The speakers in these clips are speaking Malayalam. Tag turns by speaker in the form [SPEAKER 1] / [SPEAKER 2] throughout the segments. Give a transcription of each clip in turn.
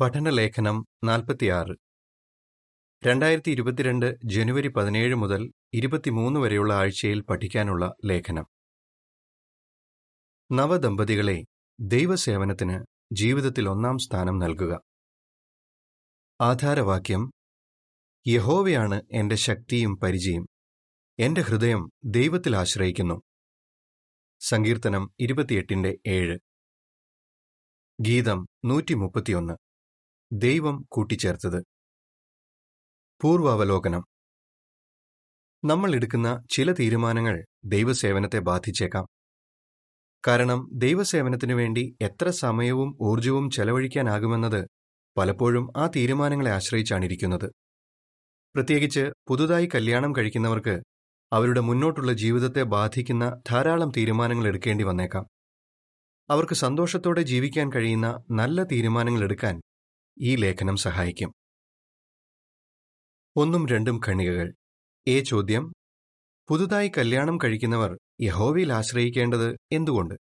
[SPEAKER 1] പഠനലേഖനം നാൽപ്പത്തിയാറ്. രണ്ടായിരത്തി ഇരുപത്തിരണ്ട് ജനുവരി പതിനേഴ് മുതൽ ഇരുപത്തിമൂന്ന് വരെയുള്ള ആഴ്ചയിൽ പഠിക്കാനുള്ള ലേഖനം. നവദമ്പതികളെ ദൈവസേവനത്തിന് ജീവിതത്തിൽ ഒന്നാം സ്ഥാനം നൽകുക. ആധാരവാക്യം യഹോവയാണ് എന്റെ ശക്തിയും പരിചയം എന്റെ ഹൃദയം ദൈവത്തിൽ ആശ്രയിക്കുന്നു. സങ്കീർത്തനം ഇരുപത്തിയെട്ടിന്റെ ഏഴ്. ഗീതം നൂറ്റി മുപ്പത്തിയൊന്ന് ദൈവം കൂട്ടിച്ചേർത്തത്. പൂർവാവലോകനം. നമ്മൾ എടുക്കുന്ന ചില തീരുമാനങ്ങൾ ദൈവസേവനത്തെ ബാധിച്ചേക്കാം. കാരണം ദൈവസേവനത്തിനു വേണ്ടി എത്ര സമയവും ഊർജവും ചെലവഴിക്കാനാകുമെന്നത് പലപ്പോഴും ആ തീരുമാനങ്ങളെ ആശ്രയിച്ചാണിരിക്കുന്നത് പ്രത്യേകിച്ച് പുതുതായി കല്യാണം കഴിക്കുന്നവർക്ക് അവരുടെ മുന്നോട്ടുള്ള ജീവിതത്തെ ബാധിക്കുന്ന ധാരാളം തീരുമാനങ്ങൾ എടുക്കേണ്ടി വന്നേക്കാം. അവർക്ക് സന്തോഷത്തോടെ ജീവിക്കാൻ കഴിയുന്ന നല്ല തീരുമാനങ്ങൾ എടുക്കാൻ ഈ ലേഖനം സഹായിക്കും. ഒന്നും രണ്ടും ഖണികകൾ. എ ചോദ്യം പുതുതായി കല്യാണം കഴിക്കുന്നവർ യഹോവയിൽ ആശ്രയിക്കേണ്ടത് എന്തുകൊണ്ട്?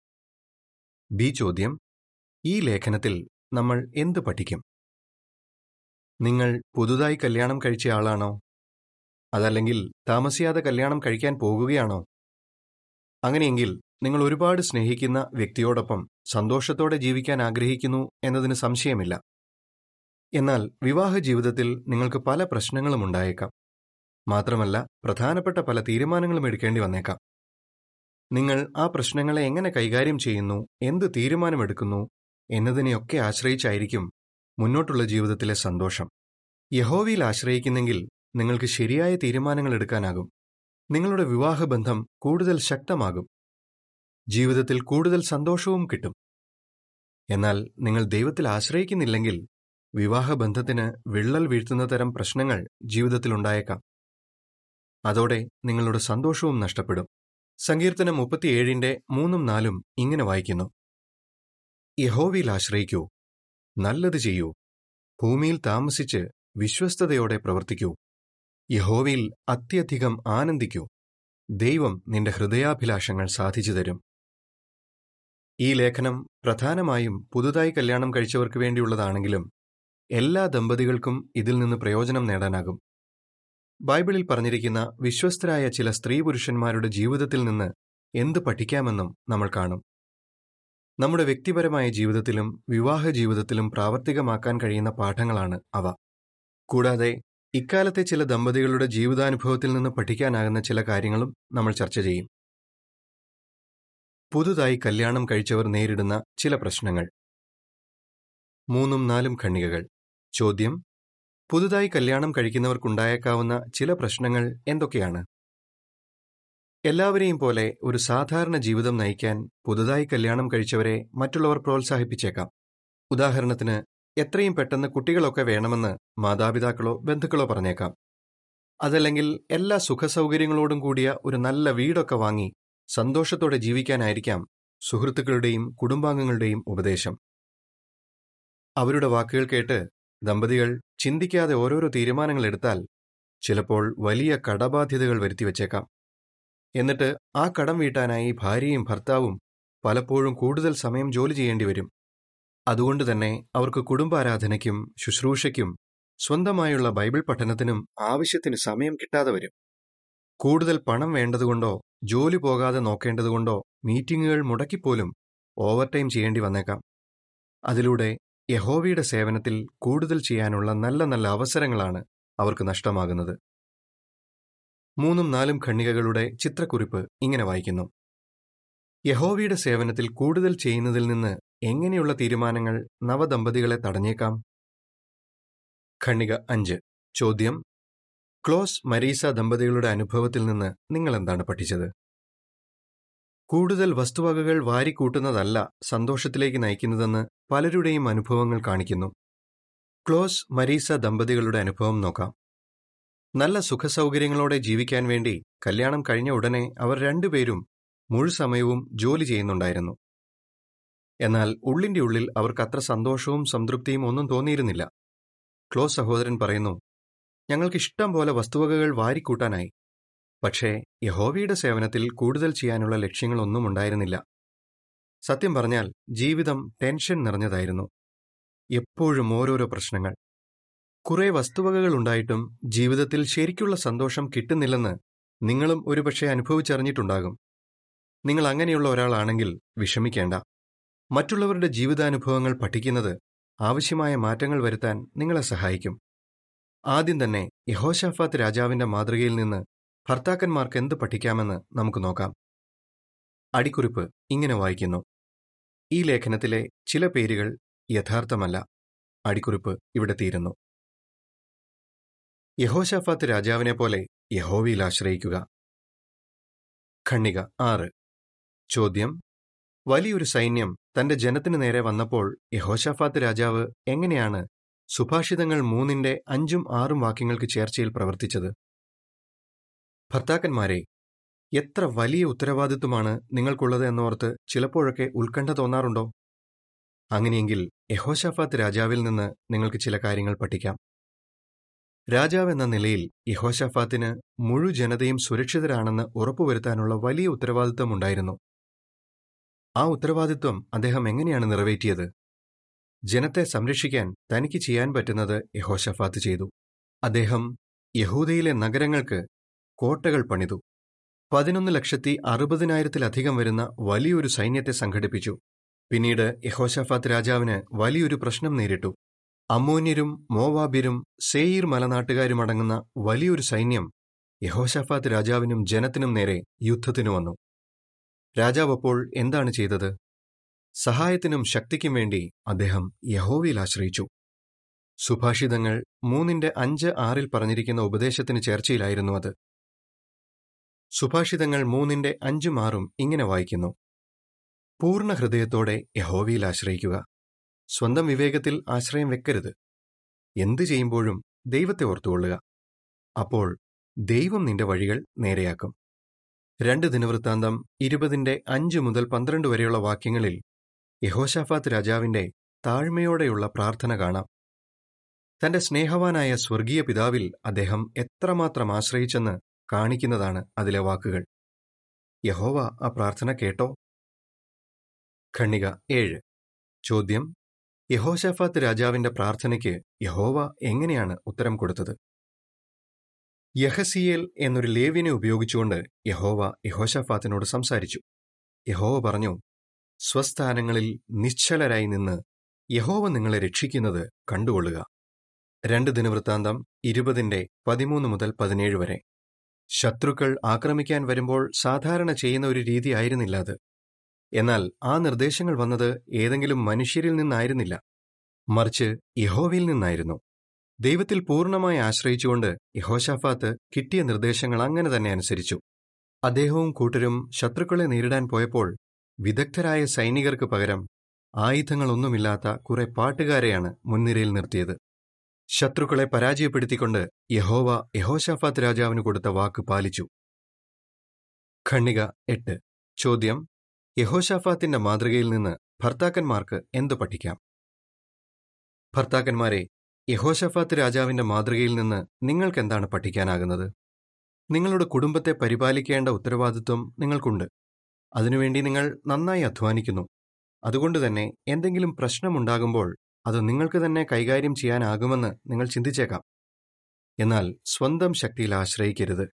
[SPEAKER 1] ബി ചോദ്യം ഈ ലേഖനത്തിൽ നമ്മൾ എന്ത് പഠിക്കും? നിങ്ങൾ പുതുതായി കല്യാണം കഴിച്ച ആളാണോ? അതല്ലെങ്കിൽ താമസിയാതെ കല്യാണം കഴിക്കാൻ പോകുകയാണോ? അങ്ങനെയെങ്കിൽ നിങ്ങൾ ഒരുപാട് സ്നേഹിക്കുന്ന വ്യക്തിയോടൊപ്പം സന്തോഷത്തോടെ ജീവിക്കാൻ ആഗ്രഹിക്കുന്നു എന്നതിന് സംശയമില്ല. എന്നാൽ വിവാഹ ജീവിതത്തിൽ നിങ്ങൾക്ക് പല പ്രശ്നങ്ങളും ഉണ്ടായേക്കാം. മാത്രമല്ല പ്രധാനപ്പെട്ട പല തീരുമാനങ്ങളും എടുക്കേണ്ടി വന്നേക്കാം. നിങ്ങൾ ആ പ്രശ്നങ്ങളെ എങ്ങനെ കൈകാര്യം ചെയ്യുന്നു എന്ത് തീരുമാനമെടുക്കുന്നു എന്നതിനെയൊക്കെ ആശ്രയിച്ചായിരിക്കും മുന്നോട്ടുള്ള ജീവിതത്തിലെ സന്തോഷം. യഹോവയിൽ ആശ്രയിക്കുന്നെങ്കിൽ നിങ്ങൾക്ക് ശരിയായ തീരുമാനങ്ങൾ എടുക്കാനാകും. നിങ്ങളുടെ വിവാഹബന്ധം കൂടുതൽ ശക്തമാകും. ജീവിതത്തിൽ കൂടുതൽ സന്തോഷവും കിട്ടും. എന്നാൽ നിങ്ങൾ ദൈവത്തിൽ ആശ്രയിക്കുന്നില്ലെങ്കിൽ വിവാഹബന്ധത്തിന് വിള്ളൽ വീഴ്ത്തുന്ന തരം പ്രശ്നങ്ങൾ ജീവിതത്തിലുണ്ടായേക്കാം. അതോടെ നിങ്ങളുടെ സന്തോഷവും നഷ്ടപ്പെടും. സങ്കീർത്തനം മുപ്പത്തിയേഴിന്റെ മൂന്നും നാലും ഇങ്ങനെ വായിക്കുന്നു. യഹോവയിൽ ആശ്രയിക്കൂ. നല്ലത് ചെയ്യൂ. ഭൂമിയിൽ താമസിച്ച് വിശ്വസ്തതയോടെ പ്രവർത്തിക്കൂ. യഹോവയിൽ അത്യധികം ആനന്ദിക്കൂ. ദൈവം നിന്റെ ഹൃദയാഭിലാഷങ്ങൾ സാധിച്ചു തരും. ഈ ലേഖനം പ്രധാനമായും പുതുതായി കല്യാണം കഴിച്ചവർക്ക് വേണ്ടിയുള്ളതാണെങ്കിലും എല്ലാ ദമ്പതികൾക്കും ഇതിൽ നിന്ന് പ്രയോജനം നേടാനാകും. ബൈബിളിൽ പറഞ്ഞിരിക്കുന്ന വിശ്വസ്തരായ ചില സ്ത്രീ പുരുഷന്മാരുടെ ജീവിതത്തിൽ നിന്ന് എന്ത് പഠിക്കാമെന്നും നമ്മൾ കാണും. നമ്മുടെ വ്യക്തിപരമായ ജീവിതത്തിലും വിവാഹ ജീവിതത്തിലും പ്രാവർത്തികമാക്കാൻ കഴിയുന്ന പാഠങ്ങളാണ് അവ. കൂടാതെ ഇക്കാലത്തെ ചില ദമ്പതികളുടെ ജീവിതാനുഭവത്തിൽ നിന്ന് പഠിക്കാനാകുന്ന ചില കാര്യങ്ങളും നമ്മൾ ചർച്ച ചെയ്യും. പുതുതായി കല്യാണം കഴിച്ചവർ നേരിടുന്ന ചില പ്രശ്നങ്ങൾ. മൂന്നും നാലും ഖണ്ണികകൾ ചോദ്യം. പുതുതായി കല്യാണം കഴിക്കുന്നവർക്കുണ്ടായേക്കാവുന്ന ചില പ്രശ്നങ്ങൾ എന്തൊക്കെയാണ്? എല്ലാവരെയും പോലെ ഒരു സാധാരണ ജീവിതം നയിക്കാൻ പുതുതായി കല്യാണം കഴിച്ചവരെ മറ്റുള്ളവർ പ്രോത്സാഹിപ്പിച്ചേക്കാം. ഉദാഹരണത്തിന് എത്രയും പെട്ടെന്ന് കുട്ടികളൊക്കെ വേണമെന്ന് മാതാപിതാക്കളോ ബന്ധുക്കളോ പറഞ്ഞേക്കാം. അതല്ലെങ്കിൽ എല്ലാ സുഖസൗകര്യങ്ങളോടും കൂടിയ ഒരു നല്ല വീടൊക്കെ വാങ്ങി സന്തോഷത്തോടെ ജീവിക്കാനായിരിക്കാം സുഹൃത്തുക്കളുടെയും കുടുംബാംഗങ്ങളുടെയും ഉപദേശം. അവരുടെ വാക്കുകൾ കേട്ട് ദമ്പതികൾ ചിന്തിക്കാതെ ഓരോരോ തീരുമാനങ്ങൾ എടുത്താൽ ചിലപ്പോൾ വലിയ കടബാധ്യതകൾ വരുത്തിവെച്ചേക്കാം എന്നിട്ട് ആ കടം വീട്ടാനായി ഭാര്യയും ഭർത്താവും പലപ്പോഴും കൂടുതൽ സമയം ജോലി ചെയ്യേണ്ടി വരും. അതുകൊണ്ട് തന്നെ അവർക്ക് കുടുംബാരാധനയ്ക്കും ശുശ്രൂഷയ്ക്കും സ്വന്തമായുള്ള ബൈബിൾ പഠനത്തിനും ആവശ്യത്തിന് സമയം കിട്ടാതെ വരും. കൂടുതൽ പണം വേണ്ടതുകൊണ്ടോ ജോലി പോകാതെ നോക്കേണ്ടതുകൊണ്ടോ മീറ്റിംഗുകൾ മുടക്കിപ്പോലും ഓവർ ടൈം ചെയ്യേണ്ടി വന്നേക്കാം. അതിലൂടെ യഹോവയുടെ സേവനത്തിൽ കൂടുതൽ ചെയ്യാനുള്ള നല്ല നല്ല അവസരങ്ങളാണ് അവർക്ക് നഷ്ടമാകുന്നത്. മൂന്നും നാലും ഖണ്ണികകളുടെ ചിത്രക്കുറിപ്പ് ഇങ്ങനെ വായിക്കുന്നു. യഹോവയുടെ സേവനത്തിൽ കൂടുതൽ ചെയ്യുന്നതിൽ നിന്ന് എങ്ങനെയുള്ള തീരുമാനങ്ങൾ നവദമ്പതികളെ തടഞ്ഞേക്കാം? ഖണ്ണിക അഞ്ച്. ചോദ്യം. ക്ലോസ് മരീസ ദമ്പതികളുടെ അനുഭവത്തിൽ നിന്ന് നിങ്ങൾ എന്താണ് പഠിച്ചത്? കൂടുതൽ വസ്തുവകകൾ വാരിക്കൂട്ടുന്നതല്ല സന്തോഷത്തിലേക്ക് നയിക്കുന്നതെന്ന് പലരുടെയും അനുഭവങ്ങൾ കാണിക്കുന്നു. ക്ലോസ് മരീസ ദമ്പതികളുടെ അനുഭവം നോക്കാം. നല്ല സുഖസൗകര്യങ്ങളോടെ ജീവിക്കാൻ വേണ്ടി കല്യാണം കഴിഞ്ഞ ഉടനെ അവർ രണ്ടുപേരും മുഴുസമയവും ജോലി ചെയ്യുന്നുണ്ടായിരുന്നു. എന്നാൽ ഉള്ളിന്റെ ഉള്ളിൽ അവർക്ക് അത്ര സന്തോഷവും സംതൃപ്തിയും ഒന്നും തോന്നിയിരുന്നില്ല. ക്ലോസ് സഹോദരൻ പറയുന്നു ഞങ്ങൾക്ക് ഇഷ്ടം പോലെ വസ്തുവകകൾ വാരിക്കൂട്ടാനായി. പക്ഷേ യഹോവയുടെ സേവനത്തിൽ കൂടുതൽ ചെയ്യാനുള്ള ലക്ഷ്യങ്ങളൊന്നും ഉണ്ടായിരുന്നില്ല. സത്യം പറഞ്ഞാൽ ജീവിതം ടെൻഷൻ നിറഞ്ഞതായിരുന്നു. എപ്പോഴും ഓരോരോ പ്രശ്നങ്ങൾ. കുറെ വസ്തുവകകൾ ഉണ്ടായിട്ടും ജീവിതത്തിൽ ശരിക്കുള്ള സന്തോഷം കിട്ടുന്നില്ലെന്ന് നിങ്ങളും ഒരുപക്ഷെ അനുഭവിച്ചറിഞ്ഞിട്ടുണ്ടാകും. നിങ്ങൾ അങ്ങനെയുള്ള ഒരാളാണെങ്കിൽ വിഷമിക്കേണ്ട. മറ്റുള്ളവരുടെ ജീവിതാനുഭവങ്ങൾ പഠിക്കുന്നത് ആവശ്യമായ മാറ്റങ്ങൾ വരുത്താൻ നിങ്ങളെ സഹായിക്കും. ആദ്യം തന്നെ യഹോഷാഫാത്ത് രാജാവിന്റെ മാതൃകയിൽ നിന്ന് ഭർത്താക്കന്മാർക്ക് എന്ത് പഠിക്കാമെന്ന് നമുക്ക് നോക്കാം. അടിക്കുറിപ്പ് ഇങ്ങനെ വായിക്കുന്നു. ഈ ലേഖനത്തിലെ ചില പേരുകൾ യഥാർത്ഥമല്ല. അടിക്കുറിപ്പ് ഇവിടെ തീരുന്നു. യഹോഷാഫാത്ത് രാജാവിനെ പോലെ യഹോവയിൽ ആശ്രയിക്കുക. ഖണ്ണിക ആറ്. ചോദ്യം. വലിയൊരു സൈന്യം തന്റെ ജനത്തിനു നേരെ വന്നപ്പോൾ യഹോഷാഫാത്ത് രാജാവ് എങ്ങനെയാണ് സുഭാഷിതങ്ങൾ മൂന്നിന്റെ അഞ്ചും ആറും വാക്യങ്ങൾക്ക് ചേർച്ചയിൽ പ്രവർത്തിച്ചത്? ഭർത്താക്കന്മാരെ എത്ര വലിയ ഉത്തരവാദിത്വമാണ് നിങ്ങൾക്കുള്ളത് എന്നോർത്ത് ചിലപ്പോഴൊക്കെ ഉത്കണ്ഠ തോന്നാറുണ്ടോ? അങ്ങനെയെങ്കിൽ യഹോഷാഫാത്ത് രാജാവിൽ നിന്ന് നിങ്ങൾക്ക് ചില കാര്യങ്ങൾ പഠിക്കാം. രാജാവ് എന്ന നിലയിൽ യഹോഷാഫാത്തിന് മുഴു ജനതയും സുരക്ഷിതരാണെന്ന് ഉറപ്പുവരുത്താനുള്ള വലിയ ഉത്തരവാദിത്വം ഉണ്ടായിരുന്നു. ആ ഉത്തരവാദിത്വം അദ്ദേഹം എങ്ങനെയാണ് നിറവേറ്റിയത്? ജനത്തെ സംരക്ഷിക്കാൻ തനിക്ക് ചെയ്യാൻ പറ്റുന്നത് യഹോഷഫാത്ത് ചെയ്തു. അദ്ദേഹം യഹൂദയിലെ നഗരങ്ങൾക്ക് കോട്ടകൾ പണിതു. പതിനൊന്ന് ലക്ഷത്തി അറുപതിനായിരത്തിലധികം വരുന്ന വലിയൊരു സൈന്യത്തെ സംഘടിപ്പിച്ചു. പിന്നീട് യഹോഷഫാത്ത് രാജാവിന് വലിയൊരു പ്രശ്നം നേരിട്ടു. അമ്മോന്യരും മോവാബിരും സേയിർ മലനാട്ടുകാരുമടങ്ങുന്ന വലിയൊരു സൈന്യം യഹോഷഫാത്ത് രാജാവിനും ജനത്തിനും നേരെ യുദ്ധത്തിനു വന്നു. രാജാവ് അപ്പോൾ എന്താണ് ചെയ്തത്? സഹായത്തിനും ശക്തിക്കും വേണ്ടി അദ്ദേഹം യഹോവയിൽ ആശ്രയിച്ചു. സുഭാഷിതങ്ങൾ മൂന്നിന്റെ അഞ്ച് ആറിൽ പറഞ്ഞിരിക്കുന്ന ഉപദേശത്തിന് ചേർച്ചയിലായിരുന്നു അത്. സുഭാഷിതങ്ങൾ മൂന്നിന്റെ അഞ്ചും ആറും ഇങ്ങനെ വായിക്കുന്നു. പൂർണ ഹൃദയത്തോടെ യഹോവയിൽ ആശ്രയിക്കുക. സ്വന്തം വിവേകത്തിൽ ആശ്രയം വെക്കരുത്. എന്തു ചെയ്യുമ്പോഴും ദൈവത്തെ ഓർത്തുകൊള്ളുക. അപ്പോൾ ദൈവം നിന്റെ വഴികൾ നേരെയാക്കും. രണ്ട് ദിനവൃത്താന്തം ഇരുപതിന്റെ അഞ്ച് മുതൽ പന്ത്രണ്ട് വരെയുള്ള വാക്യങ്ങളിൽ യഹോഷാഫാത്ത് രാജാവിന്റെ താഴ്മയോടെയുള്ള പ്രാർത്ഥന കാണാം. തന്റെ സ്നേഹവാനായ സ്വർഗീയ പിതാവിൽ അദ്ദേഹം എത്രമാത്രം ആശ്രയിച്ചെന്ന് കാണിക്കുന്നതാണ് അതിലെ വാക്കുകൾ. യഹോവ ആ പ്രാർത്ഥന കേട്ടോ? ഖണ്ണിക ഏഴ്. ചോദ്യം. യഹോശഫാത്ത് രാജാവിന്റെ പ്രാർത്ഥനയ്ക്ക് യഹോവ എങ്ങനെയാണ് ഉത്തരം കൊടുത്തത്? യഹസിയേൽ എന്നൊരു ലേവ്യനെ ഉപയോഗിച്ചുകൊണ്ട് യഹോവ യഹോഷാഫാത്തിനോട് സംസാരിച്ചു. യഹോവ പറഞ്ഞു സ്വസ്ഥാനങ്ങളിൽ നിശ്ചലരായി നിന്ന് യഹോവ നിങ്ങളെ രക്ഷിക്കുന്നത് കണ്ടുകൊള്ളുക. രണ്ട് ദിനവൃത്താന്തം ഇരുപതിന്റെ പതിമൂന്ന് മുതൽ പതിനേഴ് വരെ. ശത്രുക്കൾ ആക്രമിക്കാൻ വരുമ്പോൾ സാധാരണ ചെയ്യുന്ന ഒരു രീതി ആയിരുന്നില്ല അത്. എന്നാൽ ആ നിർദ്ദേശങ്ങൾ വന്നത് ഏതെങ്കിലും മനുഷ്യരിൽ നിന്നായിരുന്നില്ല. മറിച്ച് യഹോവയിൽ നിന്നായിരുന്നു. ദൈവത്തിൽ പൂർണമായി ആശ്രയിച്ചുകൊണ്ട് യഹോഷാഫാത്ത് കിട്ടിയ നിർദ്ദേശങ്ങൾ അങ്ങനെ തന്നെ അനുസരിച്ചു. അദ്ദേഹവും കൂട്ടരും ശത്രുക്കളെ നേരിടാൻ പോയപ്പോൾ വിദഗ്ധരായ സൈനികർക്ക് പകരം ആയുധങ്ങളൊന്നുമില്ലാത്ത കുറെ പാട്ടുകാരെയാണ് മുൻനിരയിൽ നിർത്തിയത്. ശത്രുക്കളെ പരാജയപ്പെടുത്തിക്കൊണ്ട് യഹോവ യഹോഷാഫാത്ത് രാജാവിന് കൊടുത്ത വാക്ക് പാലിച്ചു. ഖണ്ണിക എട്ട്. ചോദ്യം യഹോഷാഫാത്തിന്റെ മാതൃകയിൽ നിന്ന് ഭർത്താക്കന്മാർക്ക് എന്തു പഠിക്കാം? ഭർത്താക്കന്മാരെ യഹോഷഫാത്ത് രാജാവിന്റെ മാതൃകയിൽ നിന്ന് നിങ്ങൾക്കെന്താണ് പഠിക്കാനാകുന്നത്? നിങ്ങളുടെ കുടുംബത്തെ പരിപാലിക്കേണ്ട ഉത്തരവാദിത്വം നിങ്ങൾക്കുണ്ട്. അതിനുവേണ്ടി നിങ്ങൾ നന്നായി അധ്വാനിക്കുന്നു. അതുകൊണ്ട് തന്നെ എന്തെങ്കിലും പ്രശ്നമുണ്ടാകുമ്പോൾ അത് നിങ്ങൾക്ക് തന്നെ കൈകാര്യം ചെയ്യാനാകുമെന്ന് നിങ്ങൾ ചിന്തിച്ചേക്കാം. എന്നാൽ സ്വന്തം ശക്തിയിൽ ആശ്രയിക്കരുത്.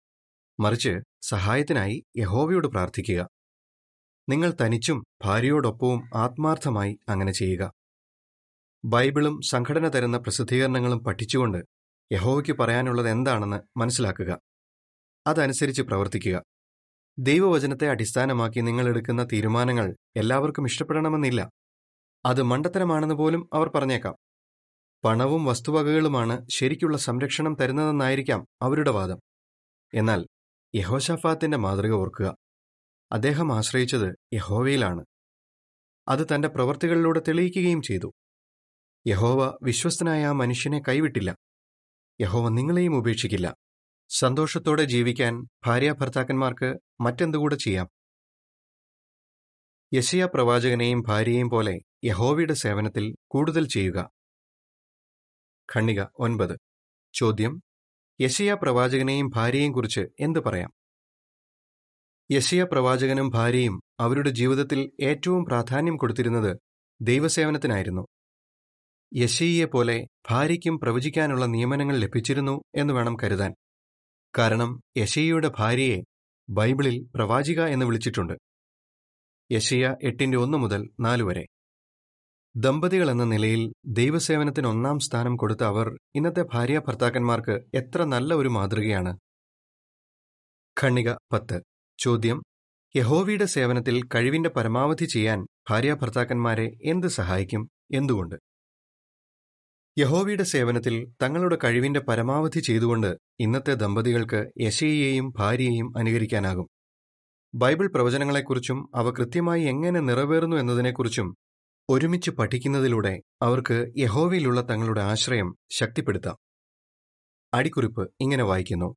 [SPEAKER 1] മറിച്ച് സഹായത്തിനായി യഹോവയോട് പ്രാർത്ഥിക്കുക. നിങ്ങൾ തനിച്ചും ഭാര്യയോടൊപ്പവും ആത്മാർത്ഥമായി അങ്ങനെ ചെയ്യുക. ബൈബിളും സംഘടന തരുന്ന പ്രസിദ്ധീകരണങ്ങളും പഠിച്ചുകൊണ്ട് യഹോവയ്ക്ക് പറയാനുള്ളത് എന്താണെന്ന് മനസ്സിലാക്കുക. അതനുസരിച്ച് പ്രവർത്തിക്കുക. ദൈവവചനത്തെ അടിസ്ഥാനമാക്കി നിങ്ങൾ എടുക്കുന്ന തീരുമാനങ്ങൾ എല്ലാവർക്കും ഇഷ്ടപ്പെടണമെന്നില്ല. അത് മണ്ടത്തരമാണെന്ന് പോലും അവർ പറഞ്ഞേക്കാം. പണവും വസ്തുവകകളുമാണ് ശരിക്കുള്ള സംരക്ഷണം തരുന്നതെന്നായിരിക്കാം അവരുടെ വാദം. എന്നാൽ യഹോഷഫാത്തിന്റെ മാതൃക ഓർക്കുക. അദ്ദേഹം ആശ്രയിച്ചത് യഹോവയിലാണ്. അത് തന്റെ പ്രവർത്തികളിലൂടെ തെളിയിക്കുകയും ചെയ്തു. യഹോവ വിശ്വസ്തനായ ആ മനുഷ്യനെ കൈവിട്ടില്ല. യഹോവ നിങ്ങളെയും ഉപേക്ഷിക്കില്ല. സന്തോഷത്തോടെ ജീവിക്കാൻ ഭാര്യാഭർത്താക്കന്മാർക്ക് മറ്റെന്തുകൂടെ ചെയ്യാം? യശയ പ്രവാചകനെയും ഭാര്യയെയും പോലെ യഹോവയുടെ സേവനത്തിൽ കൂടുതൽ ചെയ്യുക. ഖണ്ണിക ഒൻപത്. ചോദ്യം യശയ പ്രവാചകനെയും ഭാര്യയെയും കുറിച്ച് എന്തു പറയാം? യശയ പ്രവാചകനും ഭാര്യയും അവരുടെ ജീവിതത്തിൽ ഏറ്റവും പ്രാധാന്യം കൊടുത്തിരുന്നത് ദൈവസേവനത്തിനായിരുന്നു. യശയിയെ പോലെ ഭാര്യയ്ക്കും പ്രവചിക്കാനുള്ള നിയമനങ്ങൾ ലഭിച്ചിരുന്നു എന്ന് വേണം കരുതാൻ. കാരണം യശയിയുടെ ഭാര്യയെ ബൈബിളിൽ പ്രവാചിക എന്ന് വിളിച്ചിട്ടുണ്ട്. യശയ എട്ടിന്റെ ഒന്ന് മുതൽ നാല് വരെ. ദമ്പതികൾ എന്ന നിലയിൽ ദൈവസേവനത്തിന് ഒന്നാം സ്ഥാനം കൊടുത്ത അവർ ഇന്നത്തെ ഭാര്യ ഭർത്താക്കന്മാർക്ക് എത്ര നല്ല ഒരു മാതൃകയാണ്. ഖണ്ണിക പത്ത്. ചോദ്യം. യഹോവയുടെ സേവനത്തിൽ കഴിവിന്റെ പരമാവധി ചെയ്യാൻ ഭാര്യ ഭർത്താക്കന്മാരെ എന്ത് സഹായിക്കും? എന്തുകൊണ്ട്? യഹോവയുടെ സേവനത്തിൽ തങ്ങളുടെ കഴിവിന്റെ പരമാവധി ചെയ്തുകൊണ്ട് ഇന്നത്തെ ദമ്പതികൾക്ക് യശയെയും ഭാര്യയെയും അനുകരിക്കാനാകും. ബൈബിൾ പ്രവചനങ്ങളെക്കുറിച്ചും അവ കൃത്യമായി എങ്ങനെ നിറവേറുന്നു എന്നതിനെക്കുറിച്ചും ഒരുമിച്ച് പഠിക്കുന്നതിലൂടെ അവർക്ക് യഹോവയിലുള്ള തങ്ങളുടെ ആശ്രയം ശക്തിപ്പെടുത്താം. അടിക്കുറിപ്പ് ഇങ്ങനെ വായിക്കുന്നു.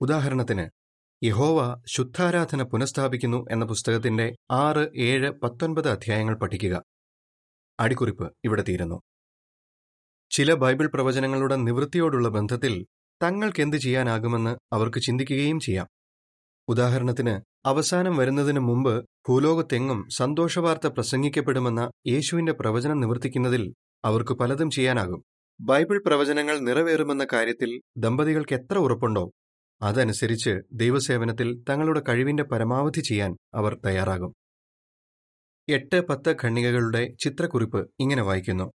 [SPEAKER 1] ഉദാഹരണത്തിന് യഹോവ ശുദ്ധാരാധന പുനഃസ്ഥാപിക്കുന്നു എന്ന പുസ്തകത്തിന്റെ ആറ് ഏഴ് പത്തൊൻപത് അധ്യായങ്ങൾ പഠിക്കുക. അടിക്കുറിപ്പ് ഇവിടെ തീരുന്നു. ചില ബൈബിൾ പ്രവചനങ്ങളുടെ നിവൃത്തിയോടുള്ള ബന്ധത്തിൽ തങ്ങൾക്കെന്ത് ചെയ്യാനാകുമെന്ന് അവർക്ക് ചിന്തിക്കുകയും ചെയ്യാം. ഉദാഹരണത്തിന് അവസാനം വരുന്നതിനു മുമ്പ് ഭൂലോകത്തെങ്ങും സന്തോഷവാർത്ത പ്രസംഗിക്കപ്പെടുമെന്ന യേശുവിന്റെ പ്രവചനം നിവർത്തിക്കുന്നതിൽ അവർക്ക് പലതും ചെയ്യാനാകും. ബൈബിൾ പ്രവചനങ്ങൾ നിറവേറുമെന്ന കാര്യത്തിൽ ദമ്പതികൾക്ക് എത്ര ഉറപ്പുണ്ടോ? അതനുസരിച്ച് ദൈവസേവനത്തിൽ തങ്ങളുടെ കഴിവിന്റെ പരമാവധി ചെയ്യാൻ അവർ തയ്യാറാകും. എട്ട് പത്ത് ഖണ്ണികകളുടെ ചിത്രക്കുറിപ്പ് ഇങ്ങനെ വായിക്കുന്നു.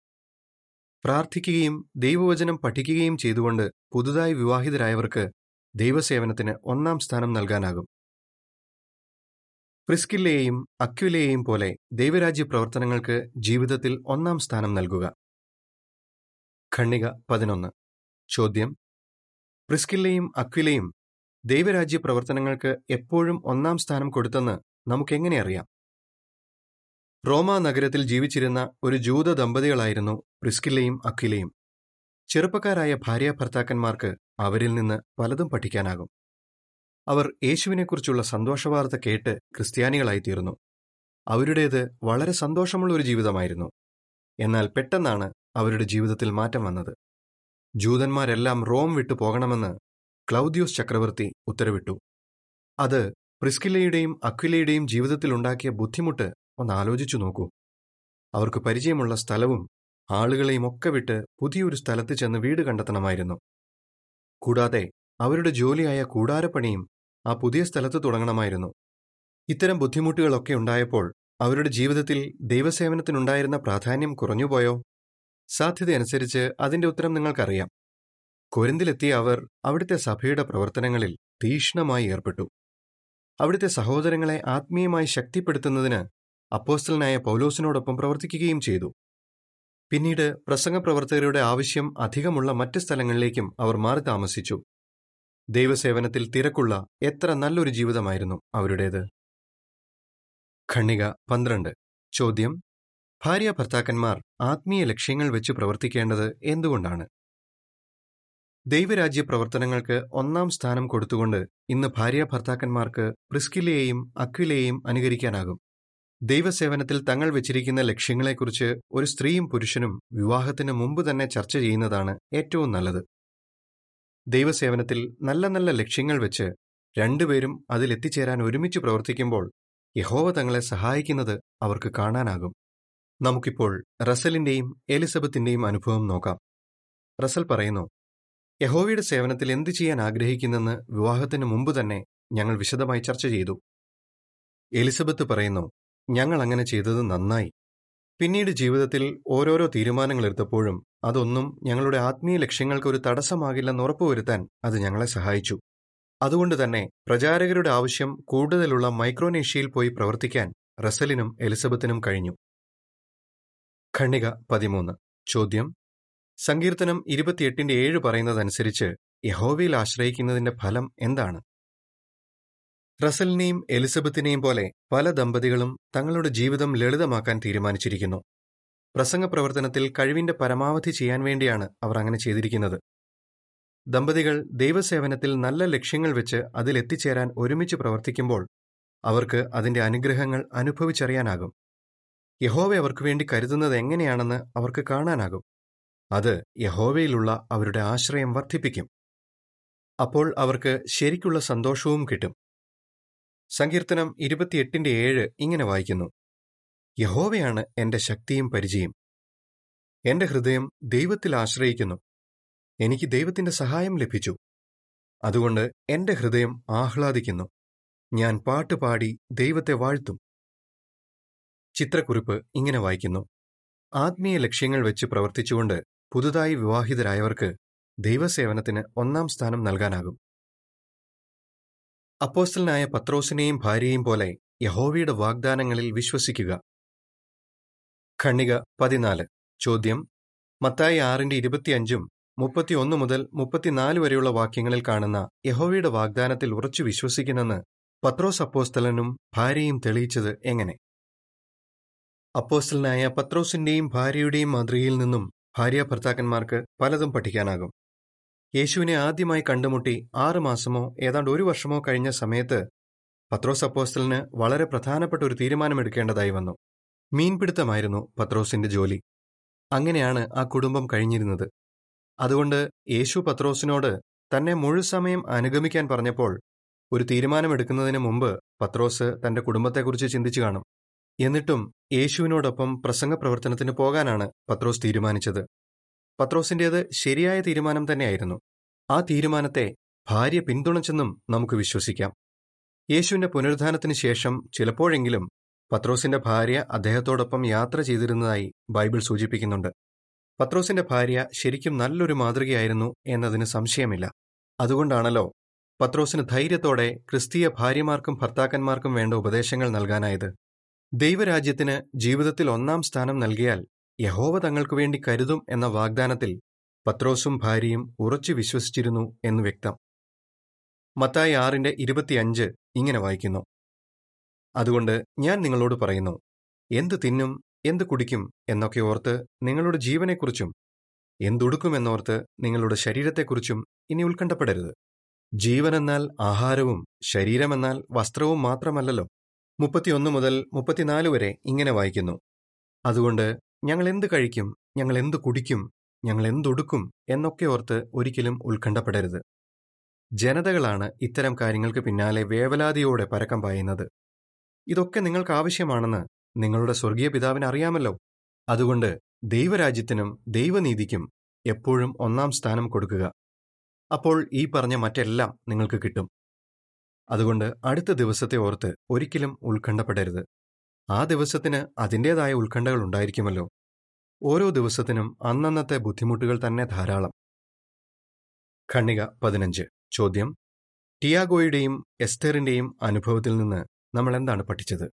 [SPEAKER 1] പ്രാർത്ഥിക്കുകയും ദൈവവചനം പഠിക്കുകയും ചെയ്തുകൊണ്ട് പുതുതായി വിവാഹിതരായവർക്ക് ദൈവസേവനത്തിന് ഒന്നാം സ്ഥാനം നൽകാനാകും. പ്രിസ്കില്ലയെയും അക്വിലയെയും പോലെ ദൈവരാജ്യ പ്രവർത്തനങ്ങൾക്ക് ജീവിതത്തിൽ ഒന്നാം സ്ഥാനം നൽകുക. ഖണ്ണിക പതിനൊന്ന്. ചോദ്യം. പ്രിസ്കില്ലയും അക്വിലയും ദൈവരാജ്യ പ്രവർത്തനങ്ങൾക്ക് എപ്പോഴും ഒന്നാം സ്ഥാനം കൊടുത്തെന്ന് നമുക്കെങ്ങനെ അറിയാം? റോമ നഗരത്തിൽ ജീവിച്ചിരുന്ന ഒരു ജൂത ദമ്പതികളായിരുന്നു പ്രിസ്കില്ലയും അക്വിലയും. ചെറുപ്പക്കാരായ ഭാര്യ ഭർത്താക്കന്മാർക്ക് അവരിൽ നിന്ന് പലതും പഠിക്കാനാകും. അവർ യേശുവിനെക്കുറിച്ചുള്ള സന്തോഷവാർത്ത കേട്ട് ക്രിസ്ത്യാനികളായിത്തീർന്നു. അവരുടേത് വളരെ സന്തോഷമുള്ള ഒരു ജീവിതമായിരുന്നു. എന്നാൽ പെട്ടെന്നാണ് അവരുടെ ജീവിതത്തിൽ മാറ്റം വന്നത്. ജൂതന്മാരെല്ലാം റോം വിട്ടു പോകണമെന്ന് ക്ലൗദ്യോസ് ചക്രവർത്തി ഉത്തരവിട്ടു. അത് പ്രിസ്കില്ലയുടെയും അക്വിലയുടെയും ജീവിതത്തിലുണ്ടാക്കിയ ബുദ്ധിമുട്ട് ഒന്ന് ആലോചിച്ചു നോക്കൂ. അവർക്ക് പരിചയമുള്ള സ്ഥലവും ആളുകളെയും ഒക്കെ വിട്ട് പുതിയൊരു സ്ഥലത്ത് ചെന്ന് വീട് കണ്ടെത്തണമായിരുന്നു. കൂടാതെ അവരുടെ ജോലിയായ കൂടാരപ്പണിയും ആ പുതിയ സ്ഥലത്ത് തുടങ്ങണമായിരുന്നു. ഇത്തരം ബുദ്ധിമുട്ടുകളൊക്കെ ഉണ്ടായപ്പോൾ അവരുടെ ജീവിതത്തിൽ ദൈവസേവനത്തിനുണ്ടായിരുന്ന പ്രാധാന്യം കുറഞ്ഞുപോയോ? സാധ്യതയനുസരിച്ച് അതിന്റെ ഉത്തരം നിങ്ങൾക്കറിയാം. കൊരിന്തിലെത്തിയ അവർ അവിടുത്തെ സഭയുടെ പ്രവർത്തനങ്ങളിൽ തീക്ഷ്ണമായി ഏർപ്പെട്ടു. അവിടുത്തെ സഹോദരങ്ങളെ ആത്മീയമായി ശക്തിപ്പെടുത്തുന്നതിന് അപ്പോസ്റ്റലനായ പൗലോസിനോടൊപ്പം പ്രവർത്തിക്കുകയും ചെയ്തു. പിന്നീട് പ്രസംഗപ്രവർത്തകരുടെ ആവശ്യം അധികമുള്ള മറ്റ് സ്ഥലങ്ങളിലേക്കും അവർ മാറി താമസിച്ചു ദൈവസേവനത്തിൽ തിരക്കുള്ള എത്ര നല്ലൊരു ജീവിതമായിരുന്നു അവരുടേത്? ഖണ്ണിക പന്ത്രണ്ട്. ചോദ്യം ഭാര്യ ഭർത്താക്കന്മാർ ആത്മീയ ലക്ഷ്യങ്ങൾ വെച്ച് പ്രവർത്തിക്കേണ്ടത് എന്തുകൊണ്ടാണ്? ദൈവരാജ്യ പ്രവർത്തനങ്ങൾക്ക് ഒന്നാം സ്ഥാനം കൊടുത്തുകൊണ്ട് ഇന്ന് ഭാര്യ ഭർത്താക്കന്മാർക്ക് പ്രിസ്കിലയെയും അക്വിലയെയും അനുകരിക്കാനാകും. ദൈവസേവനത്തിൽ തങ്ങൾ വെച്ചിരിക്കുന്ന ലക്ഷ്യങ്ങളെക്കുറിച്ച് ഒരു സ്ത്രീയും പുരുഷനും വിവാഹത്തിന് മുമ്പ് തന്നെ ചർച്ച ചെയ്യുന്നതാണ് ഏറ്റവും നല്ലത്. ദൈവസേവനത്തിൽ നല്ല നല്ല ലക്ഷ്യങ്ങൾ വെച്ച് രണ്ടുപേരും അതിലെത്തിച്ചേരാൻ ഒരുമിച്ച് പ്രവർത്തിക്കുമ്പോൾ യഹോവ തങ്ങളെ സഹായിക്കുന്നത് അവർക്ക് കാണാനാകും. നമുക്കിപ്പോൾ റസലിന്റെയും എലിസബത്തിന്റെയും അനുഭവം നോക്കാം. റസൽ പറയുന്നു യഹോവയുടെ സേവനത്തിൽ എന്ത് ചെയ്യാൻ ആഗ്രഹിക്കുന്നെന്ന് വിവാഹത്തിന് മുമ്പ് തന്നെ ഞങ്ങൾ വിശദമായി ചർച്ച ചെയ്തു. എലിസബത്ത് പറയുന്നു ഞങ്ങൾ അങ്ങനെ ചെയ്തത് നന്നായി. പിന്നീട് ജീവിതത്തിൽ ഓരോരോ തീരുമാനങ്ങൾ എടുത്തപ്പോഴും അതൊന്നും ഞങ്ങളുടെ ആത്മീയ ലക്ഷ്യങ്ങൾക്ക് ഒരു തടസ്സമാകില്ലെന്ന് ഉറപ്പുവരുത്താൻ അത് ഞങ്ങളെ സഹായിച്ചു. അതുകൊണ്ട് തന്നെ പ്രചാരകരുടെ ആവശ്യം കൂടുതലുള്ള മൈക്രോനേഷ്യയിൽ പോയി പ്രവർത്തിക്കാൻ റസലിനും എലിസബത്തിനും കഴിഞ്ഞു. ഖണ്ണിക പതിമൂന്ന്. ചോദ്യം. സങ്കീർത്തനം ഇരുപത്തിയെട്ടിന്റെ ഏഴ് പറയുന്നതനുസരിച്ച് യഹോവയിൽ ആശ്രയിക്കുന്നതിന്റെ ഫലം എന്താണ്? റസലിനെയും എലിസബത്തിനെയും പോലെ പല ദമ്പതികളും തങ്ങളുടെ ജീവിതം ലളിതമാക്കാൻ തീരുമാനിച്ചിരിക്കുന്നു. പ്രസംഗ പ്രവർത്തനത്തിൽ കഴിവിന്റെ പരമാവധി ചെയ്യാൻ വേണ്ടിയാണ് അവർ അങ്ങനെ ചെയ്തിരിക്കുന്നത്. ദമ്പതികൾ ദൈവസേവനത്തിൽ നല്ല ലക്ഷ്യങ്ങൾ വെച്ച് അതിലെത്തിച്ചേരാൻ ഒരുമിച്ച് പ്രവർത്തിക്കുമ്പോൾ അവർക്ക് അതിന്റെ അനുഗ്രഹങ്ങൾ അനുഭവിച്ചറിയാനാകും. യഹോവ അവർക്ക് വേണ്ടി കരുതുന്നത് എങ്ങനെയാണെന്ന് അവർക്ക് കാണാനാകും. അത് യഹോവയിലുള്ള അവരുടെ ആശ്രയം വർദ്ധിപ്പിക്കും. അപ്പോൾ അവർക്ക് ശരിക്കുള്ള സന്തോഷവും കിട്ടും. സങ്കീർത്തനം ഇരുപത്തിയെട്ടിന്റെ ഏഴ് ഇങ്ങനെ വായിക്കുന്നു. യഹോവയാണ് എന്റെ ശക്തിയും പരിചയം. എന്റെ ഹൃദയം ദൈവത്തിൽ ആശ്രയിക്കുന്നു. എനിക്ക് ദൈവത്തിന്റെ സഹായം ലഭിച്ചു. അതുകൊണ്ട് എന്റെ ഹൃദയം ആഹ്ലാദിക്കുന്നു. ഞാൻ പാട്ടുപാടി ദൈവത്തെ വാഴ്ത്തും. ചിത്രക്കുറിപ്പ് ഇങ്ങനെ വായിക്കുന്നു. ആത്മീയ ലക്ഷ്യങ്ങൾ വെച്ച് പ്രവർത്തിച്ചുകൊണ്ട് പുതുതായി വിവാഹിതരായവർക്ക് ദൈവസേവനത്തിന് ഒന്നാം സ്ഥാനം നൽകാനാകും. അപ്പോസ്റ്റലിനായ പത്രോസിനെയും ഭാര്യയെയും പോലെ യഹോവയുടെ വാഗ്ദാനങ്ങളിൽ വിശ്വസിക്കുക. ഖണ്ണിക പതിനാല്. ചോദ്യം. മത്തായി ആറിന്റെ ഇരുപത്തിയഞ്ചും മുപ്പത്തിയൊന്ന് മുതൽ മുപ്പത്തിനാല് വരെയുള്ള വാക്യങ്ങളിൽ കാണുന്ന യഹോവയുടെ വാഗ്ദാനത്തിൽ ഉറച്ചു വിശ്വസിക്കുന്നെന്ന് പത്രോസ് അപ്പോസ്തലനും ഭാര്യയും തെളിയിച്ചത് എങ്ങനെ? അപ്പോസ്റ്റലനായ പത്രോസിന്റെയും ഭാര്യയുടെയും മാതൃകയിൽ നിന്നും ഭാര്യ ഭർത്താക്കന്മാർക്ക് പലതും പഠിക്കാനാകും. യേശുവിനെ ആദ്യമായി കണ്ടുമുട്ടി ആറ് മാസമോ ഏതാണ്ട് ഒരു വർഷമോ കഴിഞ്ഞ സമയത്ത് പത്രോസ് അപ്പോസ്റ്റലിന് വളരെ പ്രധാനപ്പെട്ട ഒരു തീരുമാനമെടുക്കേണ്ടതായി വന്നു. മീൻപിടുത്തമായിരുന്നു പത്രോസിന്റെ ജോലി. അങ്ങനെയാണ് ആ കുടുംബം കഴിഞ്ഞിരുന്നത്. അതുകൊണ്ട് യേശു പത്രോസിനോട് തന്നെ മുഴുസമയം അനുഗമിക്കാൻ പറഞ്ഞപ്പോൾ ഒരു തീരുമാനമെടുക്കുന്നതിന് മുമ്പ് പത്രോസ് തന്റെ കുടുംബത്തെക്കുറിച്ച് ചിന്തിച്ചു കാണും. എന്നിട്ടും യേശുവിനോടൊപ്പം പ്രസംഗ പ്രവർത്തനത്തിന് പോകാനാണ് പത്രോസ് തീരുമാനിച്ചത്. പത്രോസിന്റേത് ശരിയായ തീരുമാനം തന്നെയായിരുന്നു. ആ തീരുമാനത്തെ ഭാര്യ പിന്തുണച്ചെന്നും നമുക്ക് വിശ്വസിക്കാം. യേശുവിന്റെ പുനരുദ്ധാനത്തിന് ശേഷം ചിലപ്പോഴെങ്കിലും പത്രോസിന്റെ ഭാര്യ അദ്ദേഹത്തോടൊപ്പം യാത്ര ചെയ്തിരുന്നതായി ബൈബിൾ സൂചിപ്പിക്കുന്നുണ്ട്. പത്രോസിന്റെ ഭാര്യ ശരിക്കും നല്ലൊരു മാതൃകയായിരുന്നു എന്നതിന് സംശയമില്ല. അതുകൊണ്ടാണല്ലോ പത്രോസിന് ധൈര്യത്തോടെ ക്രിസ്തീയ ഭാര്യമാർക്കും ഭർത്താക്കന്മാർക്കും വേണ്ട ഉപദേശങ്ങൾ നൽകാനായത്. ദൈവരാജ്യത്തിന് ജീവിതത്തിൽ ഒന്നാം സ്ഥാനം നൽകിയാൽ യഹോവ തങ്ങൾക്കു വേണ്ടി കരുതും എന്ന വാഗ്ദാനത്തിൽ പത്രോസും ഭാര്യയും ഉറച്ചു വിശ്വസിച്ചിരുന്നു എന്ന് വ്യക്തം. മത്തായി ആറിന്റെ ഇരുപത്തിയഞ്ച് ഇങ്ങനെ വായിക്കുന്നു. അതുകൊണ്ട് ഞാൻ നിങ്ങളോട് പറയുന്നു എന്ത് തിന്നും എന്ത് കുടിക്കും എന്നൊക്കെ ഓർത്ത് നിങ്ങളുടെ ജീവനെക്കുറിച്ചും എന്തുടുക്കുമെന്നോർത്ത് നിങ്ങളുടെ ശരീരത്തെക്കുറിച്ചും ഇനി ഉത്കണ്ഠപ്പെടരുത്. ജീവനെന്നാൽ ആഹാരവും ശരീരമെന്നാൽ വസ്ത്രവും മാത്രമല്ലല്ലോ. മുപ്പത്തിയൊന്ന് മുതൽ മുപ്പത്തിനാല് വരെ ഇങ്ങനെ വായിക്കുന്നു. അതുകൊണ്ട് ഞങ്ങൾ എന്ത് കഴിക്കും ഞങ്ങൾ എന്ത് കുടിക്കും ഞങ്ങൾ എന്തുടുക്കും എന്നൊക്കെ ഓർത്ത് ഒരിക്കലും ഉത്കണ്ഠപ്പെടരുത്. ജനതകളാണ് ഇത്തരം കാര്യങ്ങൾക്ക് പിന്നാലെ വേവലാതിയോടെ പരക്കം പായുന്നത്. ഇതൊക്കെ നിങ്ങൾക്ക് ആവശ്യമാണെന്ന് നിങ്ങളുടെ സ്വർഗീയ പിതാവിന് അറിയാമല്ലോ. അതുകൊണ്ട് ദൈവരാജ്യത്തിനും ദൈവനീതിക്കും എപ്പോഴും ഒന്നാം സ്ഥാനം കൊടുക്കുക. അപ്പോൾ ഈ പറഞ്ഞ മറ്റെല്ലാം നിങ്ങൾക്ക് കിട്ടും. അതുകൊണ്ട് അടുത്ത ദിവസത്തെ ഓർത്ത് ഒരിക്കലും ഉത്കണ്ഠപ്പെടരുത്. ആ ദിവസത്തിന് അതിന്റേതായ ഉത്കണ്ഠകൾ ഉണ്ടായിരിക്കുമല്ലോ. ഓരോ ദിവസത്തിനും അന്നന്നത്തെ ബുദ്ധിമുട്ടുകൾ തന്നെ ധാരാളം. ഖണ്ണിക പതിനഞ്ച്. ചോദ്യം. ടിയാഗോയുടെയും എസ്തറിന്റെയും അനുഭവത്തിൽ നിന്ന് നമ്മൾ എന്താണ് പഠിച്ചത്?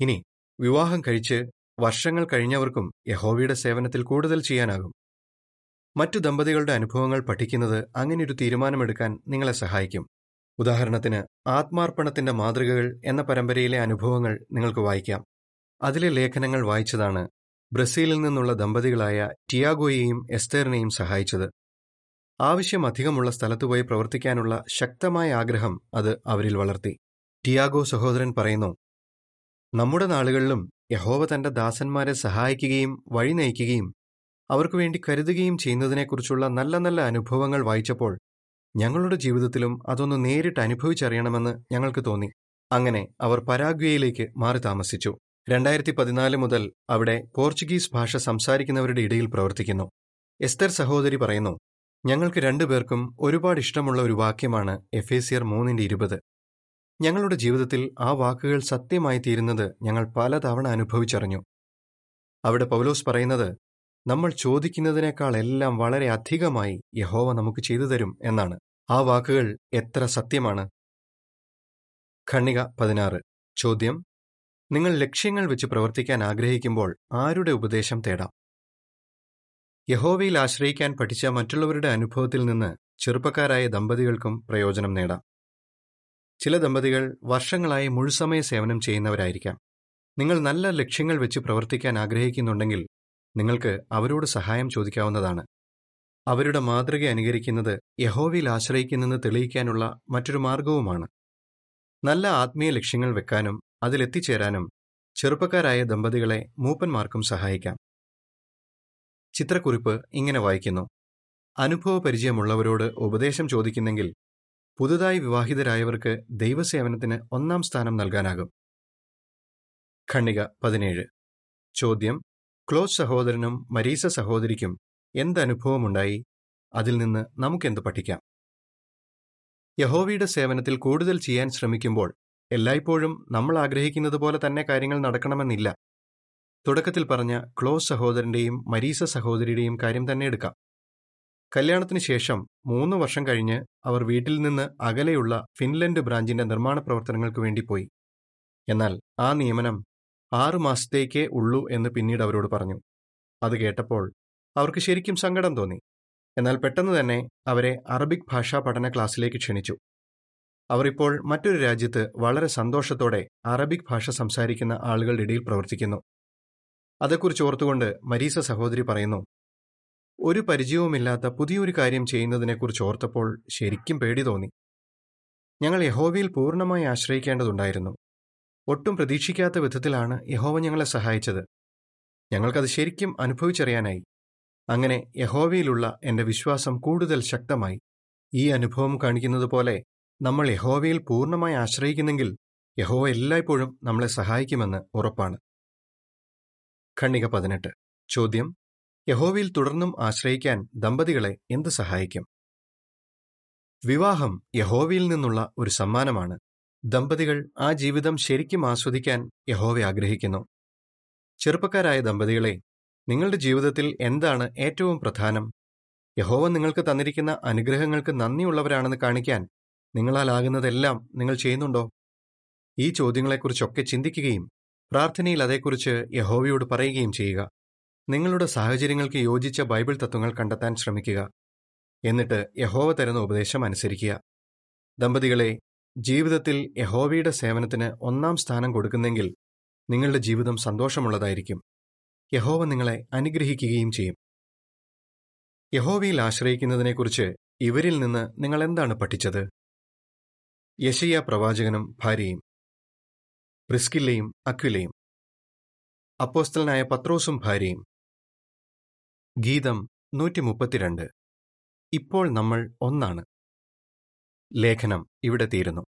[SPEAKER 1] ഇനി വിവാഹം കഴിച്ച് വർഷങ്ങൾ കഴിഞ്ഞവർക്കും യഹോവയുടെ സേവനത്തിൽ കൂടുതൽ ചെയ്യാനാകും. മറ്റു ദമ്പതികളുടെ അനുഭവങ്ങൾ പഠിക്കുന്നത് അങ്ങനെയൊരു തീരുമാനമെടുക്കാൻ നിങ്ങളെ സഹായിക്കും. ഉദാഹരണത്തിന് ആത്മാർപ്പണത്തിന്റെ മാതൃകകൾ എന്ന പരമ്പരയിലെ അനുഭവങ്ങൾ നിങ്ങൾക്ക് വായിക്കാം. അതിലെ ലേഖനങ്ങൾ വായിച്ചതാണ് ബ്രസീലിൽ നിന്നുള്ള ദമ്പതികളായ ടിയാഗോയെയും എസ്തേറിനെയും സഹായിച്ചത്. ആവശ്യം അധികമുള്ള സ്ഥലത്തുപോയി പ്രവർത്തിക്കാനുള്ള ശക്തമായ ആഗ്രഹം അത് അവരിൽ വളർത്തി. ടിയാഗോ സഹോദരൻ പറയുന്നു നമ്മുടെ നാളുകളിലും യഹോവ തന്റെ ദാസന്മാരെ സഹായിക്കുകയും വഴി നയിക്കുകയും അവർക്കു വേണ്ടി കരുതുകയും ചെയ്യുന്നതിനെക്കുറിച്ചുള്ള നല്ല നല്ല അനുഭവങ്ങൾ വായിച്ചപ്പോൾ ഞങ്ങളുടെ ജീവിതത്തിലും അതൊന്ന് നേരിട്ട് അനുഭവിച്ചറിയണമെന്ന് ഞങ്ങൾക്ക് തോന്നി. അങ്ങനെ അവർ പരാഗ്വേയിലേക്ക് മാറി താമസിച്ചു. രണ്ടായിരത്തി പതിനാല് മുതൽ അവിടെ പോർച്ചുഗീസ് ഭാഷ സംസാരിക്കുന്നവരുടെ ഇടയിൽ പ്രവർത്തിക്കുന്നു. എസ്തർ സഹോദരി പറയുന്നു ഞങ്ങൾക്ക് രണ്ടുപേർക്കും ഒരുപാട് ഇഷ്ടമുള്ള ഒരു വാക്യമാണ് എഫേസിയർ മൂന്നിന്റെ ഇരുപത്. ഞങ്ങളുടെ ജീവിതത്തിൽ ആ വാക്കുകൾ സത്യമായി തീരുന്നത് ഞങ്ങൾ പലതവണ അനുഭവിച്ചറിഞ്ഞു. അവിടെ പൗലോസ് പറയുന്നത് നമ്മൾ ചോദിക്കുന്നതിനേക്കാൾ എല്ലാം വളരെ അധികമായി യഹോവ നമുക്ക് ചെയ്തു തരും എന്നാണ്. ആ വാക്കുകൾ എത്ര സത്യമാണ്? ഖണ്ണിക പതിനാറ്. ചോദ്യം നിങ്ങൾ ലക്ഷ്യങ്ങൾ വെച്ച് പ്രവർത്തിക്കാൻ ആഗ്രഹിക്കുമ്പോൾ ആരുടെ ഉപദേശം തേടാം? യഹോവയിൽ ആശ്രയിക്കാൻ പഠിച്ച മറ്റുള്ളവരുടെ അനുഭവത്തിൽ നിന്ന് ചെറുപ്പക്കാരായ ദമ്പതികൾക്കും പ്രയോജനം നേടാം. ചില ദമ്പതികൾ വർഷങ്ങളായി മുഴുസമയ സേവനം ചെയ്യുന്നവരായിരിക്കാം. നിങ്ങൾ നല്ല ലക്ഷ്യങ്ങൾ വെച്ച് പ്രവർത്തിക്കാൻ ആഗ്രഹിക്കുന്നുണ്ടെങ്കിൽ നിങ്ങൾക്ക് അവരോട് സഹായം ചോദിക്കാവുന്നതാണ്. അവരുടെ മാതൃക അനുകരിക്കുന്നത് യഹോവയിൽ ആശ്രയിക്കുന്നെന്ന് തെളിയിക്കാനുള്ള മറ്റൊരു മാർഗവുമാണ് നല്ല ആത്മീയ ലക്ഷ്യങ്ങൾ വെക്കാനും അതിലെത്തിച്ചേരാനും ചെറുപ്പക്കാരായ ദമ്പതികളെ മൂപ്പന്മാർക്കും സഹായിക്കാം. ചിത്രക്കുറിപ്പ് ഇങ്ങനെ വായിക്കുന്നു. അനുഭവപരിചയമുള്ളവരോട് ഉപദേശം ചോദിക്കുന്നെങ്കിൽ പുതുതായി വിവാഹിതരായവർക്ക് ദൈവസേവനത്തിന് ഒന്നാം സ്ഥാനം നൽകാനാകും. ഖണ്ണിക പതിനേഴ്. ചോദ്യം ക്ലോസ് സഹോദരനും മരീസ സഹോദരിക്കും എന്തനുഭവമുണ്ടായി? അതിൽ നിന്ന് നമുക്കെന്ത് പഠിക്കാം? യഹോവയുടെ സേവനത്തിൽ കൂടുതൽ ചെയ്യാൻ ശ്രമിക്കുമ്പോൾ എല്ലായ്പ്പോഴും നമ്മൾ ആഗ്രഹിക്കുന്നത് പോലെ തന്നെ കാര്യങ്ങൾ നടക്കണമെന്നില്ല. തുടക്കത്തിൽ പറഞ്ഞ ക്ലോസ് സഹോദരന്റെയും മരീസ സഹോദരിയുടെയും കാര്യം തന്നെ എടുക്കാം. കല്യാണത്തിന് ശേഷം മൂന്ന് വർഷം കഴിഞ്ഞ് അവർ വീട്ടിൽ നിന്ന് അകലെയുള്ള ഫിൻലൻഡ് ബ്രാഞ്ചിന്റെ നിർമ്മാണ പ്രവർത്തനങ്ങൾക്ക് വേണ്ടി പോയി. എന്നാൽ ആ നിയമനം ആറു മാസത്തേക്കേ ഉള്ളൂ എന്ന് പിന്നീട് അവരോട് പറഞ്ഞു. അത് കേട്ടപ്പോൾ അവർക്ക് ശരിക്കും സങ്കടം തോന്നി. എന്നാൽ പെട്ടെന്ന് തന്നെ അവരെ അറബിക് ഭാഷാ പഠന ക്ലാസ്സിലേക്ക് ക്ഷണിച്ചു. അവർ ഇപ്പോൾ മറ്റൊരു രാജ്യത്ത് വളരെ സന്തോഷത്തോടെ അറബിക് ഭാഷ സംസാരിക്കുന്ന ആളുകളുടെ ഇടയിൽ പ്രവർത്തിക്കുന്നു. അതേക്കുറിച്ച് ഓർത്തുകൊണ്ട് മരീസ സഹോദരി പറയുന്നു ഒരു പരിചയവുമില്ലാത്ത പുതിയൊരു കാര്യം ചെയ്യുന്നതിനെക്കുറിച്ച് ഓർത്തപ്പോൾ ശരിക്കും പേടി തോന്നി. ഞങ്ങൾ യഹോവയിൽ പൂർണമായി ആശ്രയിക്കേണ്ടതുണ്ടായിരുന്നു. ഒട്ടും പ്രതീക്ഷിക്കാത്ത വിധത്തിലാണ് യഹോവ ഞങ്ങളെ സഹായിച്ചത്. ഞങ്ങൾക്കത് ശരിക്കും അനുഭവിച്ചറിയാനായി. അങ്ങനെ യഹോവയിലുള്ള എന്റെ വിശ്വാസം കൂടുതൽ ശക്തമായി. ഈ അനുഭവം കാണിക്കുന്നത് പോലെ നമ്മൾ യഹോവയിൽ പൂർണമായി ആശ്രയിക്കുന്നെങ്കിൽ യഹോവ എല്ലായ്പ്പോഴും നമ്മളെ സഹായിക്കുമെന്ന് ഉറപ്പാണ്. ഖണ്ണിക പതിനെട്ട്. ചോദ്യം യഹോവയിൽ തുടർന്നും ആശ്രയിക്കാൻ ദമ്പതികളെ എന്ത് സഹായിക്കും? വിവാഹം യഹോവയിൽ നിന്നുള്ള ഒരു സമ്മാനമാണ്. ദമ്പതികൾ ആ ജീവിതം ശരിക്കും ആസ്വദിക്കാൻ യഹോവ ആഗ്രഹിക്കുന്നു. ചെറുപ്പക്കാരായ ദമ്പതികളെ നിങ്ങളുടെ ജീവിതത്തിൽ എന്താണ് ഏറ്റവും പ്രധാനം? യഹോവ നിങ്ങൾക്ക് തന്നിരിക്കുന്ന അനുഗ്രഹങ്ങൾക്ക് നന്ദിയുള്ളവരാണെന്ന് കാണിക്കാൻ നിങ്ങളാലാകുന്നതെല്ലാം നിങ്ങൾ ചെയ്യുന്നുണ്ടോ? ഈ ചോദ്യങ്ങളെക്കുറിച്ചൊക്കെ ചിന്തിക്കുകയും പ്രാർത്ഥനയിൽ അതേക്കുറിച്ച് യഹോവയോട് പറയുകയും ചെയ്യുക. നിങ്ങളുടെ സാഹചര്യങ്ങൾക്ക് യോജിച്ച ബൈബിൾ തത്വങ്ങൾ കണ്ടെത്താൻ ശ്രമിക്കുക. എന്നിട്ട് യഹോവ തരുന്ന ഉപദേശം അനുസരിക്കുക. ദമ്പതികളെ ജീവിതത്തിൽ യഹോവയുടെ സേവനത്തിന് ഒന്നാം സ്ഥാനം കൊടുക്കുന്നെങ്കിൽ നിങ്ങളുടെ ജീവിതം സന്തോഷമുള്ളതായിരിക്കും. യഹോവ നിങ്ങളെ അനുഗ്രഹിക്കുകയും ചെയ്യും. യഹോവയിൽ ആശ്രയിക്കുന്നതിനെക്കുറിച്ച് ഇവരിൽ നിന്ന് നിങ്ങൾ എന്താണ് പഠിച്ചത്? യശയ്യ പ്രവാചകനും ഭാര്യയും പ്രിസ്കില്ലയും അക്വിലയും അപ്പോസ്തലനായ പത്രോസും ഭാര്യയും ഗീതം നൂറ്റി മുപ്പത്തിരണ്ട് ഇപ്പോൾ നമ്മൾ ഒന്നാണ്. ലേഖനം ഇവിടെ തീരുന്നു.